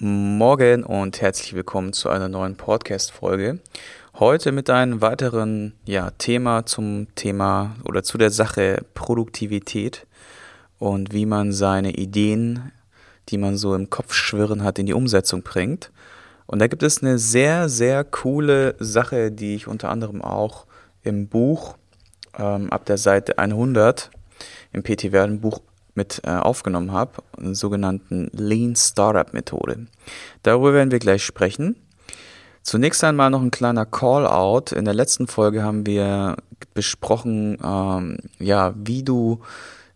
Morgen und herzlich willkommen zu einer neuen Podcast-Folge. Heute mit einem weiteren ja, Thema zum Thema oder zu der Sache Produktivität und wie man seine Ideen, die man so im Kopf schwirren hat, in die Umsetzung bringt. Und da gibt es eine sehr, sehr coole Sache, die ich unter anderem auch im Buch ähm, ab der Seite 100 im PT Werden Buch mit äh, aufgenommen habe, einen sogenannten Lean Startup Methode. Darüber werden wir gleich sprechen. Zunächst einmal noch ein kleiner Call-out. In der letzten Folge haben wir besprochen, ähm, ja, wie du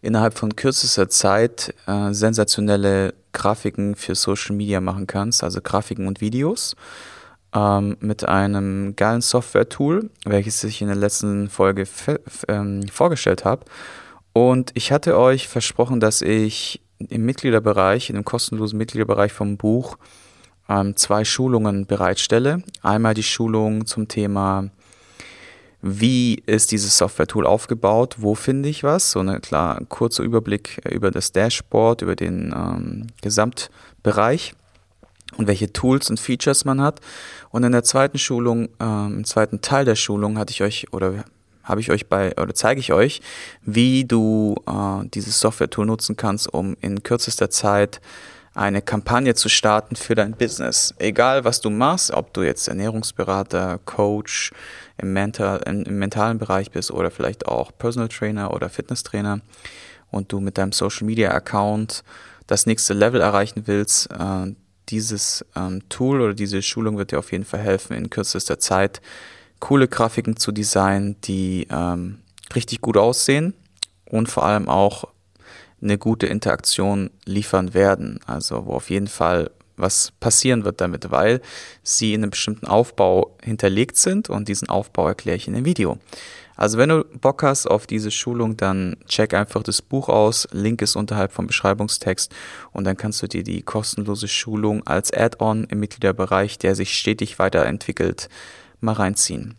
innerhalb von kürzester Zeit äh, sensationelle Grafiken für Social Media machen kannst, also Grafiken und Videos ähm, mit einem geilen Software-Tool, welches ich in der letzten Folge ähm, vorgestellt habe. Und ich hatte euch versprochen, dass ich im Mitgliederbereich, in dem kostenlosen Mitgliederbereich vom Buch, ähm, zwei Schulungen bereitstelle. Einmal die Schulung zum Thema, wie ist dieses Software-Tool aufgebaut, wo finde ich was, so ein klar kurzer Überblick über das Dashboard, über den ähm, Gesamtbereich und welche Tools und Features man hat. Und in der zweiten Schulung, ähm, im zweiten Teil der Schulung hatte ich euch oder habe ich euch bei oder zeige ich euch, wie du äh, dieses Software-Tool nutzen kannst, um in kürzester Zeit eine Kampagne zu starten für dein Business. Egal was du machst, ob du jetzt Ernährungsberater, Coach im, Mental, im mentalen Bereich bist oder vielleicht auch Personal Trainer oder Fitnesstrainer und du mit deinem Social Media Account das nächste Level erreichen willst, äh, dieses ähm, Tool oder diese Schulung wird dir auf jeden Fall helfen, in kürzester Zeit coole Grafiken zu designen, die ähm, richtig gut aussehen und vor allem auch eine gute Interaktion liefern werden. Also wo auf jeden Fall was passieren wird damit, weil sie in einem bestimmten Aufbau hinterlegt sind und diesen Aufbau erkläre ich in dem Video. Also wenn du Bock hast auf diese Schulung, dann check einfach das Buch aus. Link ist unterhalb vom Beschreibungstext und dann kannst du dir die kostenlose Schulung als Add-on im Mitgliederbereich, der sich stetig weiterentwickelt, mal reinziehen.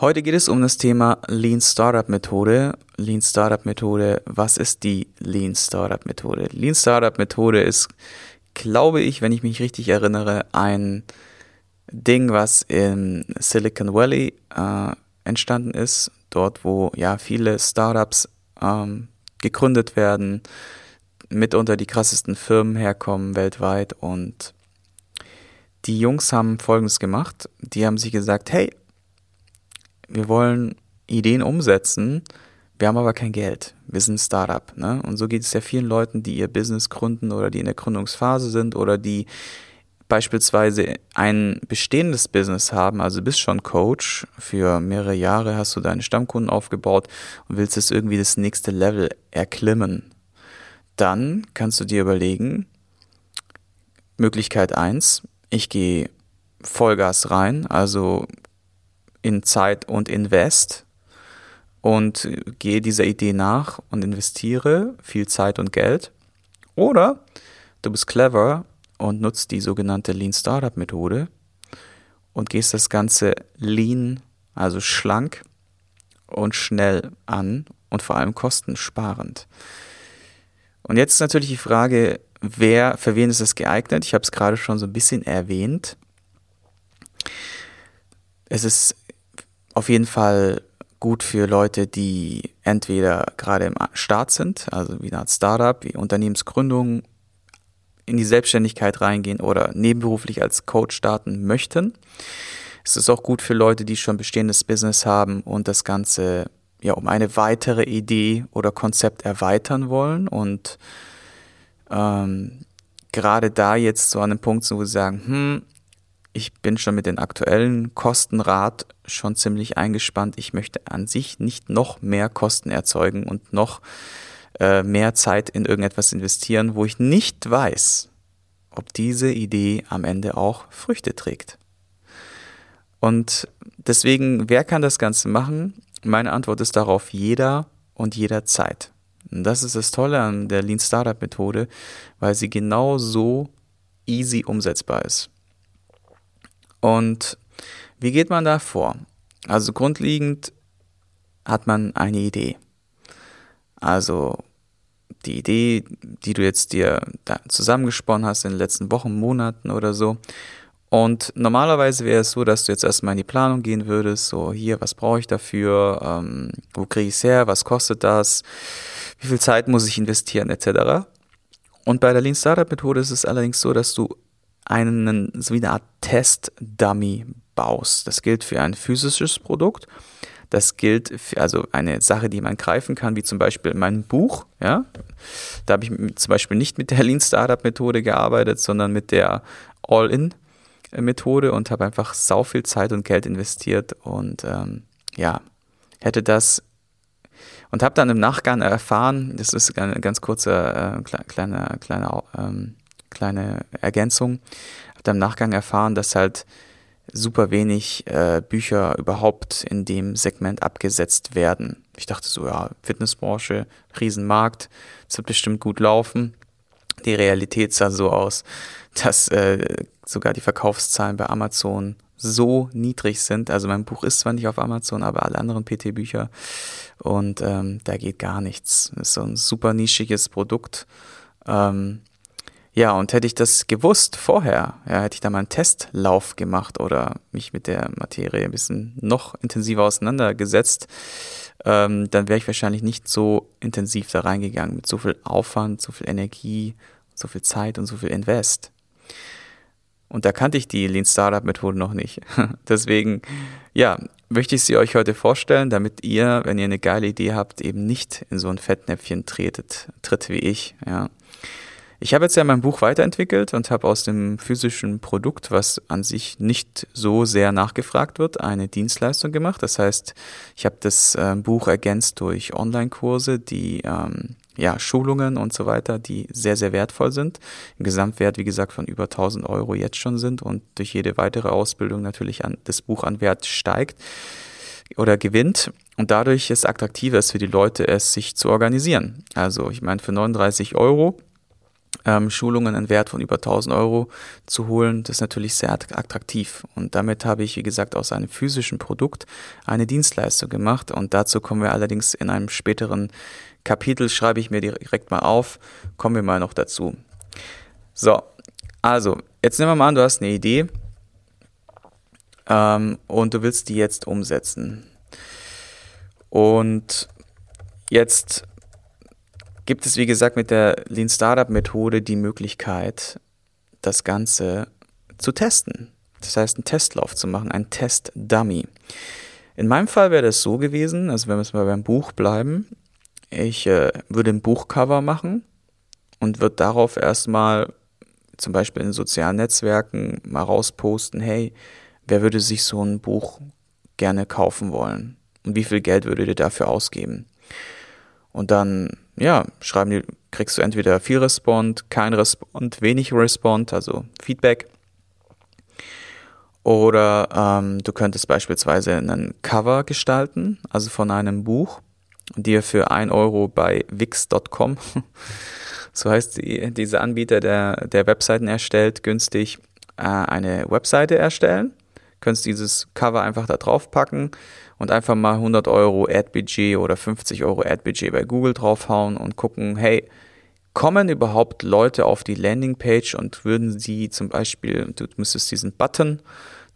Heute geht es um das Thema Lean Startup Methode. Lean Startup Methode, was ist die Lean Startup Methode? Lean Startup Methode ist, glaube ich, wenn ich mich richtig erinnere, ein Ding, was in Silicon Valley äh, entstanden ist, dort wo ja viele Startups ähm, gegründet werden, mitunter die krassesten Firmen herkommen weltweit und die Jungs haben Folgendes gemacht. Die haben sich gesagt, hey, wir wollen Ideen umsetzen, wir haben aber kein Geld. Wir sind ein Startup. Ne? Und so geht es ja vielen Leuten, die ihr Business gründen oder die in der Gründungsphase sind oder die beispielsweise ein bestehendes Business haben, also bist schon Coach, für mehrere Jahre hast du deine Stammkunden aufgebaut und willst jetzt irgendwie das nächste Level erklimmen. Dann kannst du dir überlegen, Möglichkeit eins ich gehe Vollgas rein, also in Zeit und Invest und gehe dieser Idee nach und investiere viel Zeit und Geld. Oder du bist clever und nutzt die sogenannte Lean Startup Methode und gehst das Ganze lean, also schlank und schnell an und vor allem kostensparend. Und jetzt ist natürlich die Frage, wer, für wen ist es geeignet? Ich habe es gerade schon so ein bisschen erwähnt. Es ist auf jeden Fall gut für Leute, die entweder gerade im Start sind, also wie eine Art Startup, wie Unternehmensgründung, in die Selbstständigkeit reingehen oder nebenberuflich als Coach starten möchten. Es ist auch gut für Leute, die schon bestehendes Business haben und das Ganze ja um eine weitere Idee oder Konzept erweitern wollen und ähm, gerade da jetzt so an einem Punkt sind, wo sie sagen, hm, ich bin schon mit den aktuellen Kostenrat schon ziemlich eingespannt. Ich möchte an sich nicht noch mehr Kosten erzeugen und noch äh, mehr Zeit in irgendetwas investieren, wo ich nicht weiß, ob diese Idee am Ende auch Früchte trägt. Und deswegen, wer kann das Ganze machen? Meine Antwort ist darauf jeder und jederzeit. Und das ist das Tolle an der Lean Startup Methode, weil sie genau so easy umsetzbar ist. Und wie geht man da vor? Also grundlegend hat man eine Idee. Also die Idee, die du jetzt dir zusammengesponnen hast in den letzten Wochen, Monaten oder so. Und normalerweise wäre es so, dass du jetzt erstmal in die Planung gehen würdest, so hier, was brauche ich dafür, ähm, wo kriege ich es her, was kostet das, wie viel Zeit muss ich investieren, etc. Und bei der Lean Startup Methode ist es allerdings so, dass du einen, so wie eine Art Test-Dummy baust. Das gilt für ein physisches Produkt. Das gilt für also eine Sache, die man greifen kann, wie zum Beispiel mein Buch. Ja? Da habe ich zum Beispiel nicht mit der Lean Startup Methode gearbeitet, sondern mit der All-In-Methode und habe einfach sau viel Zeit und Geld investiert und ähm, ja, hätte das und habe dann im Nachgang erfahren, das ist eine ganz kurze äh, kleine, kleine, ähm, kleine Ergänzung, habe dann im Nachgang erfahren, dass halt super wenig äh, Bücher überhaupt in dem Segment abgesetzt werden. Ich dachte so, ja, Fitnessbranche, Riesenmarkt, es wird bestimmt gut laufen. Die Realität sah so aus, dass äh, sogar die Verkaufszahlen bei Amazon so niedrig sind. Also mein Buch ist zwar nicht auf Amazon, aber alle anderen PT-Bücher und ähm, da geht gar nichts. Ist so ein super nischiges Produkt. Ähm, ja, und hätte ich das gewusst vorher, ja, hätte ich da mal einen Testlauf gemacht oder mich mit der Materie ein bisschen noch intensiver auseinandergesetzt, ähm, dann wäre ich wahrscheinlich nicht so intensiv da reingegangen mit so viel Aufwand, so viel Energie, so viel Zeit und so viel Invest. Und da kannte ich die Lean Startup Methode noch nicht. Deswegen, ja, möchte ich sie euch heute vorstellen, damit ihr, wenn ihr eine geile Idee habt, eben nicht in so ein Fettnäpfchen tretet, tritt wie ich, ja. Ich habe jetzt ja mein Buch weiterentwickelt und habe aus dem physischen Produkt, was an sich nicht so sehr nachgefragt wird, eine Dienstleistung gemacht. Das heißt, ich habe das äh, Buch ergänzt durch Online-Kurse, die ähm, ja, Schulungen und so weiter, die sehr, sehr wertvoll sind. Im Gesamtwert, wie gesagt, von über 1000 Euro jetzt schon sind und durch jede weitere Ausbildung natürlich an, das Buch an Wert steigt oder gewinnt und dadurch es attraktiver ist für die Leute, es sich zu organisieren. Also ich meine, für 39 Euro ähm, Schulungen einen Wert von über 1000 Euro zu holen, das ist natürlich sehr attraktiv. Und damit habe ich, wie gesagt, aus einem physischen Produkt eine Dienstleistung gemacht. Und dazu kommen wir allerdings in einem späteren Kapitel, schreibe ich mir direkt mal auf, kommen wir mal noch dazu. So, also, jetzt nehmen wir mal an, du hast eine Idee ähm, und du willst die jetzt umsetzen. Und jetzt gibt es, wie gesagt, mit der Lean Startup Methode die Möglichkeit, das Ganze zu testen. Das heißt, einen Testlauf zu machen, einen Test-Dummy. In meinem Fall wäre das so gewesen, also wenn wir jetzt mal beim Buch bleiben, ich äh, würde ein Buchcover machen und würde darauf erstmal zum Beispiel in sozialen Netzwerken mal rausposten, hey, wer würde sich so ein Buch gerne kaufen wollen? Und wie viel Geld würdet ihr dafür ausgeben? Und dann ja, schreiben die, kriegst du entweder viel Respond, kein Respond, wenig Respond, also Feedback. Oder ähm, du könntest beispielsweise einen Cover gestalten, also von einem Buch, dir für 1 Euro bei wix.com, so heißt die, dieser Anbieter, der, der Webseiten erstellt, günstig äh, eine Webseite erstellen. Könntest dieses Cover einfach da drauf packen und einfach mal 100 Euro Ad-Budget oder 50 Euro Ad-Budget bei Google draufhauen und gucken, hey, kommen überhaupt Leute auf die Landingpage und würden sie zum Beispiel, du müsstest diesen Button,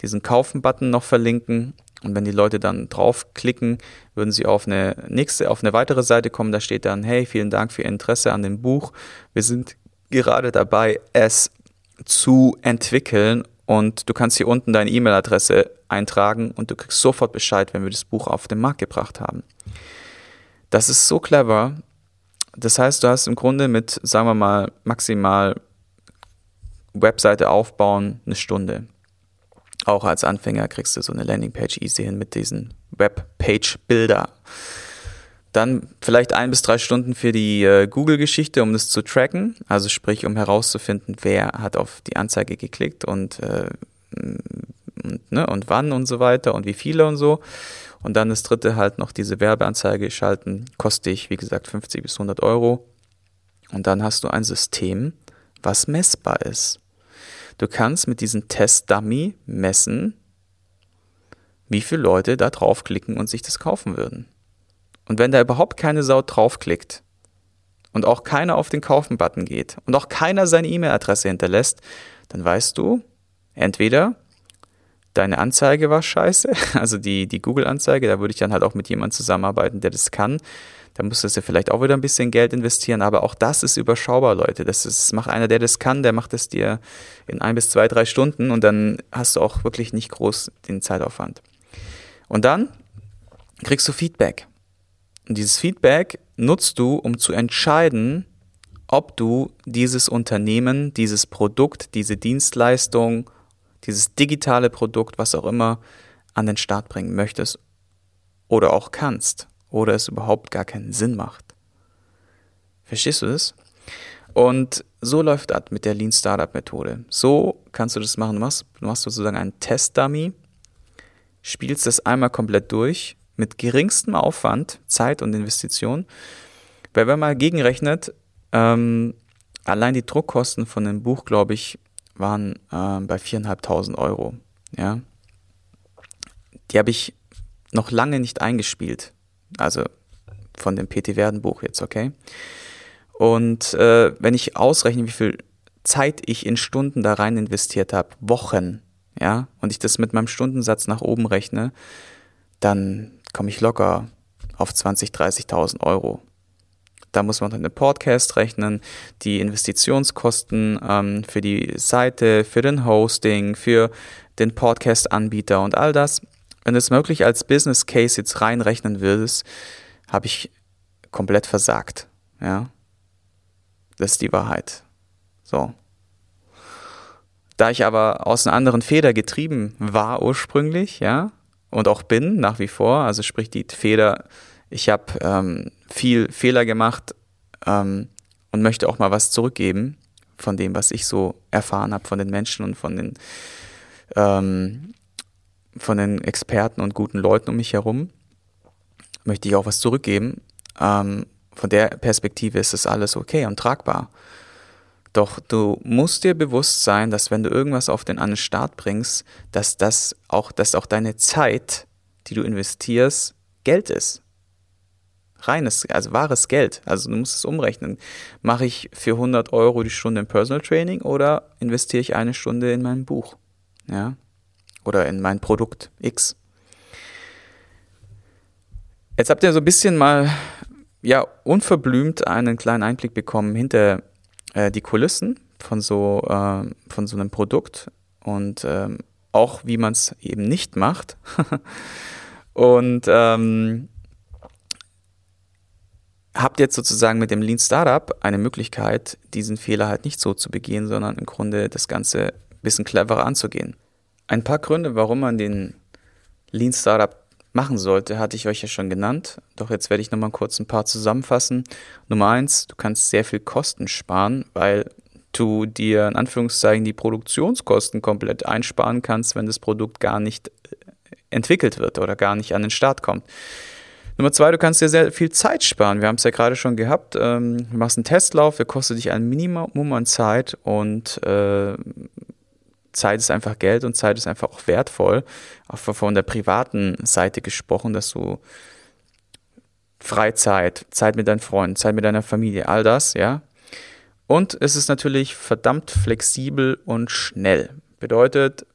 diesen Kaufen-Button noch verlinken und wenn die Leute dann draufklicken, würden sie auf eine nächste, auf eine weitere Seite kommen, da steht dann, hey, vielen Dank für Ihr Interesse an dem Buch. Wir sind gerade dabei, es zu entwickeln und du kannst hier unten deine E-Mail-Adresse eintragen und du kriegst sofort Bescheid, wenn wir das Buch auf den Markt gebracht haben. Das ist so clever. Das heißt, du hast im Grunde mit, sagen wir mal, maximal Webseite aufbauen eine Stunde. Auch als Anfänger kriegst du so eine Landingpage easy hin mit diesen Webpage-Bilder. Dann vielleicht ein bis drei Stunden für die äh, Google-Geschichte, um das zu tracken. Also sprich, um herauszufinden, wer hat auf die Anzeige geklickt und, äh, und, ne, und wann und so weiter und wie viele und so. Und dann das dritte halt noch diese Werbeanzeige schalten. Kostet dich, wie gesagt, 50 bis 100 Euro. Und dann hast du ein System, was messbar ist. Du kannst mit diesem Test-Dummy messen, wie viele Leute da draufklicken und sich das kaufen würden. Und wenn da überhaupt keine Sau draufklickt und auch keiner auf den Kaufen-Button geht und auch keiner seine E-Mail-Adresse hinterlässt, dann weißt du, entweder deine Anzeige war scheiße, also die, die Google-Anzeige, da würde ich dann halt auch mit jemandem zusammenarbeiten, der das kann. Da musstest du vielleicht auch wieder ein bisschen Geld investieren, aber auch das ist überschaubar, Leute. Das ist, macht einer, der das kann, der macht es dir in ein bis zwei, drei Stunden und dann hast du auch wirklich nicht groß den Zeitaufwand. Und dann kriegst du Feedback. Und dieses Feedback nutzt du, um zu entscheiden, ob du dieses Unternehmen, dieses Produkt, diese Dienstleistung, dieses digitale Produkt, was auch immer, an den Start bringen möchtest oder auch kannst oder es überhaupt gar keinen Sinn macht. Verstehst du das? Und so läuft das mit der Lean Startup Methode. So kannst du das machen. Du machst, du machst sozusagen einen Test-Dummy, spielst das einmal komplett durch mit geringstem Aufwand, Zeit und Investition. Weil wenn man mal gegenrechnet, ähm, allein die Druckkosten von dem Buch, glaube ich, waren äh, bei 4.500 Euro. Ja? Die habe ich noch lange nicht eingespielt. Also von dem PT Werden Buch jetzt, okay? Und äh, wenn ich ausrechne, wie viel Zeit ich in Stunden da rein investiert habe, Wochen, ja, und ich das mit meinem Stundensatz nach oben rechne, dann komme ich locker auf 20.000, 30.000 Euro. Da muss man dann den Podcast rechnen, die Investitionskosten ähm, für die Seite, für den Hosting, für den Podcast-Anbieter und all das. Wenn du es möglich als Business Case jetzt reinrechnen würdest, habe ich komplett versagt. Ja. Das ist die Wahrheit. So. Da ich aber aus einer anderen Feder getrieben war ursprünglich, ja, und auch bin nach wie vor, also sprich die Feder ich habe ähm, viel Fehler gemacht ähm, und möchte auch mal was zurückgeben von dem, was ich so erfahren habe von den Menschen und von den, ähm, von den Experten und guten Leuten um mich herum. Möchte ich auch was zurückgeben. Ähm, von der Perspektive ist das alles okay und tragbar. Doch du musst dir bewusst sein, dass wenn du irgendwas auf den anderen Start bringst, dass das auch, dass auch deine Zeit, die du investierst, Geld ist reines, also wahres Geld. Also du musst es umrechnen. Mache ich für 100 Euro die Stunde im Personal Training oder investiere ich eine Stunde in mein Buch? Ja? Oder in mein Produkt X? Jetzt habt ihr so ein bisschen mal, ja, unverblümt einen kleinen Einblick bekommen hinter äh, die Kulissen von so, äh, von so einem Produkt und ähm, auch wie man es eben nicht macht. und ähm, habt jetzt sozusagen mit dem Lean Startup eine Möglichkeit, diesen Fehler halt nicht so zu begehen, sondern im Grunde das Ganze ein bisschen cleverer anzugehen. Ein paar Gründe, warum man den Lean Startup machen sollte, hatte ich euch ja schon genannt. Doch jetzt werde ich nochmal kurz ein paar zusammenfassen. Nummer eins, du kannst sehr viel Kosten sparen, weil du dir in Anführungszeichen die Produktionskosten komplett einsparen kannst, wenn das Produkt gar nicht entwickelt wird oder gar nicht an den Start kommt. Nummer zwei, du kannst dir sehr viel Zeit sparen. Wir haben es ja gerade schon gehabt. Ähm, du machst einen Testlauf, der kostet dich ein Minimum an Zeit und äh, Zeit ist einfach Geld und Zeit ist einfach auch wertvoll. Auch von der privaten Seite gesprochen, dass du Freizeit, Zeit mit deinen Freunden, Zeit mit deiner Familie, all das, ja. Und es ist natürlich verdammt flexibel und schnell. Bedeutet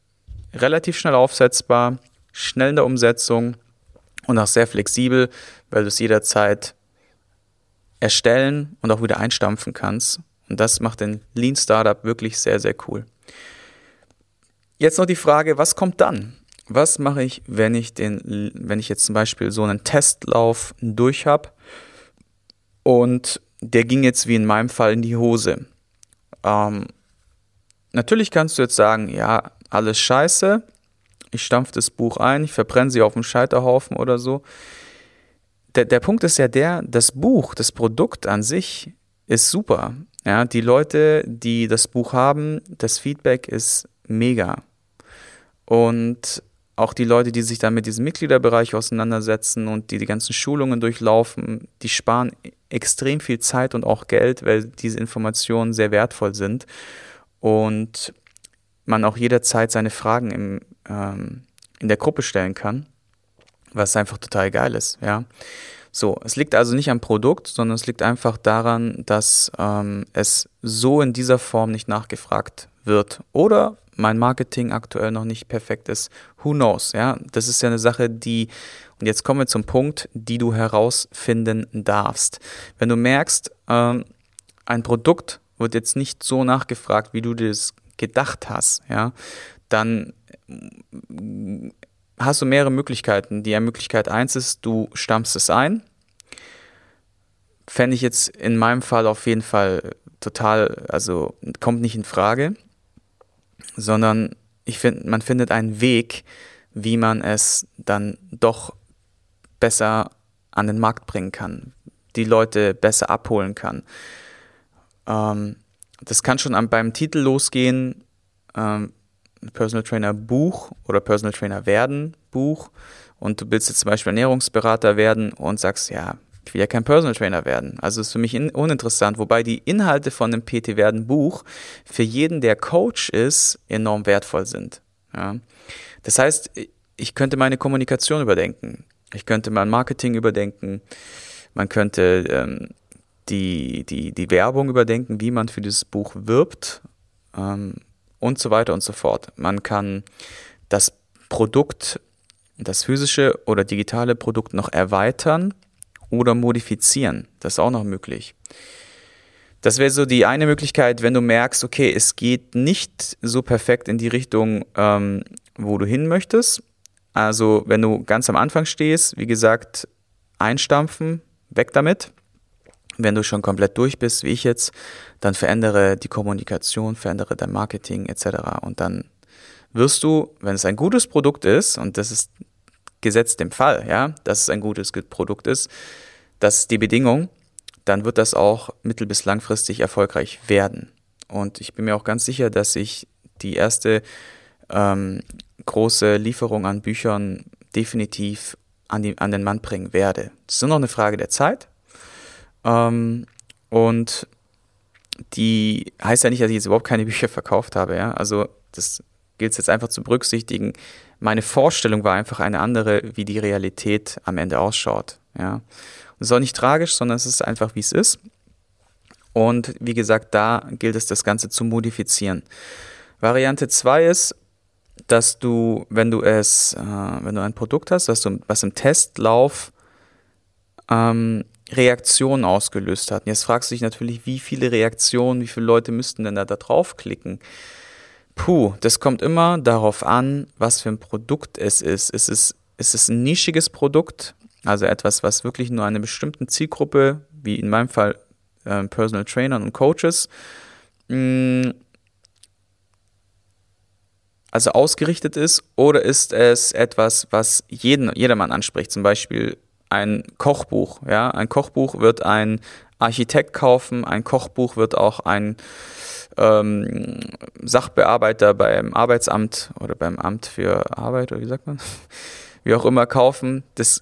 relativ schnell aufsetzbar, schnell in der Umsetzung und auch sehr flexibel, weil du es jederzeit erstellen und auch wieder einstampfen kannst. Und das macht den Lean Startup wirklich sehr, sehr cool. Jetzt noch die Frage, was kommt dann? Was mache ich, wenn ich den, wenn ich jetzt zum Beispiel so einen Testlauf durch habe und der ging jetzt wie in meinem Fall in die Hose? Ähm, natürlich kannst du jetzt sagen, ja, alles scheiße, ich stampfe das Buch ein, ich verbrenne sie auf dem Scheiterhaufen oder so. Der, der Punkt ist ja der, das Buch, das Produkt an sich ist super. Ja, die Leute, die das Buch haben, das Feedback ist mega. Und auch die Leute, die sich dann mit diesem Mitgliederbereich auseinandersetzen und die die ganzen Schulungen durchlaufen, die sparen extrem viel Zeit und auch Geld, weil diese Informationen sehr wertvoll sind. Und man auch jederzeit seine Fragen im, ähm, in der Gruppe stellen kann, was einfach total geil ist, ja. So, es liegt also nicht am Produkt, sondern es liegt einfach daran, dass ähm, es so in dieser Form nicht nachgefragt wird. Oder mein Marketing aktuell noch nicht perfekt ist. Who knows? Ja, das ist ja eine Sache, die, und jetzt kommen wir zum Punkt, die du herausfinden darfst. Wenn du merkst, ähm, ein Produkt wird jetzt nicht so nachgefragt, wie du das gedacht hast, ja, dann hast du mehrere Möglichkeiten. Die Möglichkeit eins ist, du stammst es ein. Fände ich jetzt in meinem Fall auf jeden Fall total, also kommt nicht in Frage sondern ich finde, man findet einen Weg, wie man es dann doch besser an den Markt bringen kann, die Leute besser abholen kann. Ähm, das kann schon beim Titel losgehen, ähm, Personal Trainer Buch oder Personal Trainer werden Buch und du willst jetzt zum Beispiel Ernährungsberater werden und sagst, ja, ich will ja kein Personal Trainer werden. Also ist für mich uninteressant, wobei die Inhalte von dem PT werden Buch für jeden, der Coach ist, enorm wertvoll sind. Ja. Das heißt, ich könnte meine Kommunikation überdenken. Ich könnte mein Marketing überdenken. Man könnte ähm, die, die, die Werbung überdenken, wie man für dieses Buch wirbt ähm, und so weiter und so fort. Man kann das Produkt, das physische oder digitale Produkt noch erweitern oder modifizieren. Das ist auch noch möglich. Das wäre so die eine Möglichkeit, wenn du merkst, okay, es geht nicht so perfekt in die Richtung, ähm, wo du hin möchtest. Also wenn du ganz am Anfang stehst, wie gesagt, einstampfen, weg damit. Wenn du schon komplett durch bist, wie ich jetzt, dann verändere die Kommunikation, verändere dein Marketing etc. Und dann wirst du, wenn es ein gutes Produkt ist, und das ist gesetzt dem Fall, ja, dass es ein gutes Produkt ist, das ist die Bedingung, dann wird das auch mittel- bis langfristig erfolgreich werden. Und ich bin mir auch ganz sicher, dass ich die erste ähm, große Lieferung an Büchern definitiv an, die, an den Mann bringen werde. Das ist nur noch eine Frage der Zeit. Ähm, und die heißt ja nicht, dass ich jetzt überhaupt keine Bücher verkauft habe. Ja? Also das gilt es jetzt einfach zu berücksichtigen. Meine Vorstellung war einfach eine andere, wie die Realität am Ende ausschaut. Ja. Das ist auch nicht tragisch, sondern es ist einfach, wie es ist. Und wie gesagt, da gilt es, das Ganze zu modifizieren. Variante 2 ist, dass du, wenn du es, äh, wenn du ein Produkt hast, dass du, was im Testlauf ähm, Reaktionen ausgelöst hat. Und jetzt fragst du dich natürlich, wie viele Reaktionen, wie viele Leute müssten denn da, da draufklicken? Puh, das kommt immer darauf an, was für ein Produkt es ist. Ist es, ist es ein nischiges Produkt, also etwas, was wirklich nur einer bestimmten Zielgruppe, wie in meinem Fall äh, Personal Trainern und Coaches, mh, mm, also ausgerichtet ist, oder ist es etwas, was jeden, jedermann anspricht, zum Beispiel ein Kochbuch. Ja? Ein Kochbuch wird ein Architekt kaufen, ein Kochbuch wird auch ein ähm, Sachbearbeiter beim Arbeitsamt oder beim Amt für Arbeit oder wie sagt man, wie auch immer kaufen. Das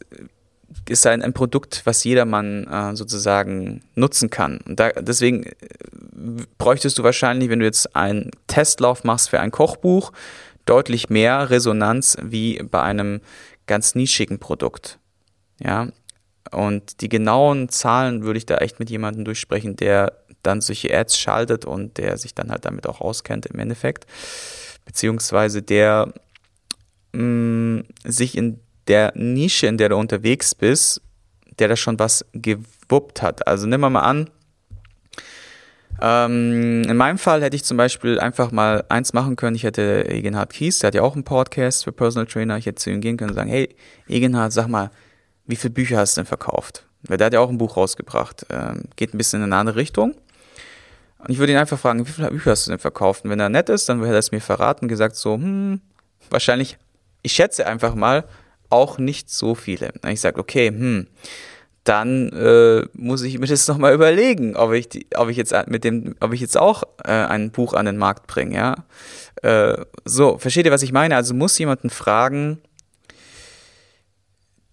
ist ein, ein Produkt, was jedermann äh, sozusagen nutzen kann. Und da, deswegen äh, bräuchtest du wahrscheinlich, wenn du jetzt einen Testlauf machst für ein Kochbuch, deutlich mehr Resonanz wie bei einem ganz nischigen Produkt. Ja, und die genauen Zahlen würde ich da echt mit jemandem durchsprechen, der dann solche Ads schaltet und der sich dann halt damit auch auskennt im Endeffekt. Beziehungsweise der mh, mm, sich in der Nische, in der du unterwegs bist, der da schon was gewuppt hat. Also nimm mal an, ähm, in meinem Fall hätte ich zum Beispiel einfach mal eins machen können. Ich hätte Egenhard Kies, der hat ja auch einen Podcast für Personal Trainer. Ich hätte zu ihm gehen können und sagen, hey, Egenhard, sag mal, wie viele Bücher hast du denn verkauft? Weil der hat ja auch ein Buch rausgebracht. Ähm, geht ein bisschen in eine andere Richtung. Und ich würde ihn einfach fragen, wie viele Bücher hast du denn verkauft? Und wenn er nett ist, dann hätte er es mir verraten, gesagt so, hm, wahrscheinlich, ich schätze einfach mal, auch nicht so viele. Und ich sage, okay, hm, dann äh, muss ich mir das nochmal überlegen, ob ich, die, ob ich jetzt mit dem, ob ich jetzt auch äh, ein Buch an den Markt bringe, ja. Äh, so, versteht ihr, was ich meine? Also muss jemanden fragen,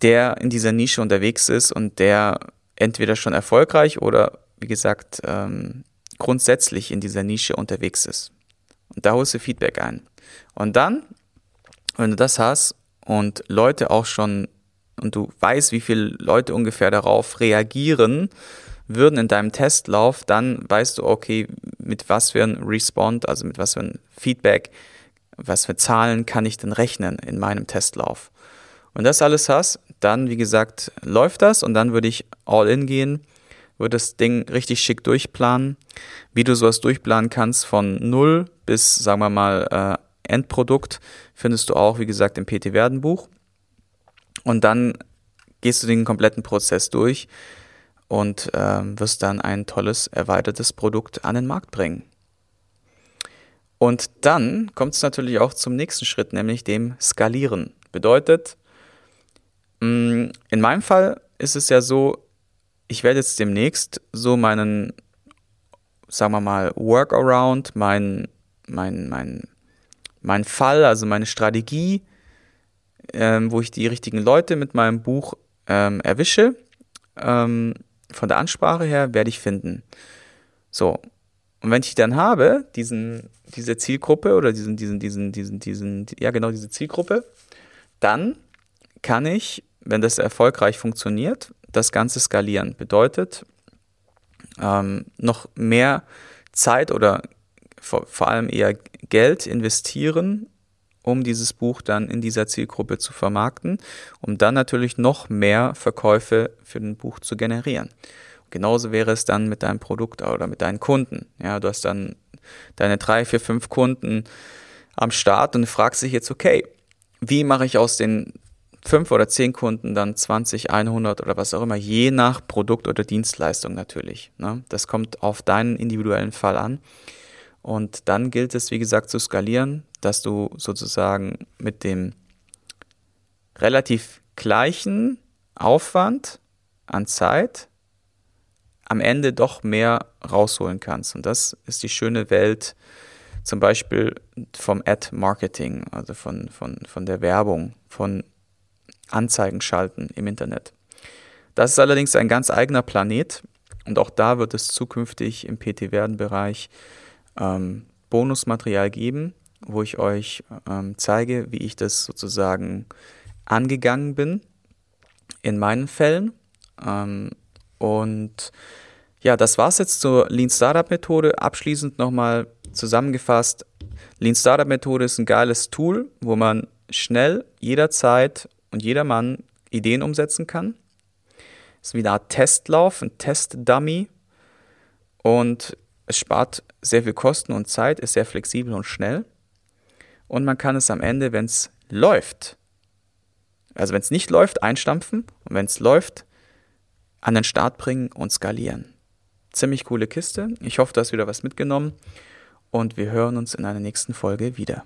der in dieser Nische unterwegs ist und der entweder schon erfolgreich oder, wie gesagt, ähm, grundsätzlich in dieser Nische unterwegs ist. Und da holst du Feedback ein. Und dann, wenn du das hast und Leute auch schon und du weißt, wie viele Leute ungefähr darauf reagieren würden in deinem Testlauf, dann weißt du, okay, mit was für ein Respond, also mit was für ein Feedback, was für Zahlen kann ich denn rechnen in meinem Testlauf. Und das alles hast, dann, wie gesagt, läuft das und dann würde ich all in gehen, würde das Ding richtig schick durchplanen. Wie du sowas durchplanen kannst von null bis, sagen wir mal, äh, Endprodukt, findest du auch, wie gesagt, im PT-Werden-Buch. Und dann gehst du den kompletten Prozess durch und ähm, wirst dann ein tolles, erweitertes Produkt an den Markt bringen. Und dann kommt es natürlich auch zum nächsten Schritt, nämlich dem Skalieren. Bedeutet, mm, in meinem Fall ist es ja so, ich werde jetzt demnächst so meinen, sagen wir mal, Workaround, mein, mein, mein, mein Fall, also meine Strategie ähm, wo ich die richtigen Leute mit meinem Buch ähm, erwische. Ähm, von der Ansprache her werde ich finden. So. Und wenn ich dann habe, diesen, diese Zielgruppe oder diesen, diesen, diesen, diesen, diesen, ja genau diese Zielgruppe, dann kann ich, wenn das erfolgreich funktioniert, das Ganze skalieren. Bedeutet, ähm, noch mehr Zeit oder vor, vor allem eher Geld investieren um dieses Buch dann in dieser Zielgruppe zu vermarkten, um dann natürlich noch mehr Verkäufe für ein Buch zu generieren. Genauso wäre es dann mit deinem Produkt oder mit deinen Kunden. Ja, du hast dann deine drei, vier, fünf Kunden am Start und fragst dich jetzt, okay, wie mache ich aus den fünf oder zehn Kunden dann 20, 100 oder was auch immer, je nach Produkt oder Dienstleistung natürlich. Ne? Das kommt auf deinen individuellen Fall an. Und dann gilt es, wie gesagt, zu skalieren, dass du sozusagen mit dem relativ gleichen Aufwand an Zeit am Ende doch mehr rausholen kannst. Und das ist die schöne Welt zum Beispiel vom Ad-Marketing, also von, von, von der Werbung, von Anzeigen schalten im Internet. Das ist allerdings ein ganz eigener Planet und auch da wird es zukünftig im PT-Werden-Bereich ähm, Bonusmaterial geben, wo ich euch ähm, zeige, wie ich das sozusagen angegangen bin in meinen Fällen. Ähm, und ja, das war es jetzt zur Lean Startup Methode. Abschließend nochmal zusammengefasst. Lean Startup Methode ist ein geiles Tool, wo man schnell, jederzeit und jedermann Ideen umsetzen kann. Ist wie eine Art Testlauf, ein Test-Dummy. Und es spart sehr viel Kosten und Zeit, ist sehr flexibel und schnell. Und man kann es am Ende, wenn es läuft, also wenn es nicht läuft, einstampfen und wenn es läuft, an den Start bringen und skalieren. Ziemlich coole Kiste. Ich hoffe, du hast wieder was mitgenommen und wir hören uns in einer nächsten Folge wieder.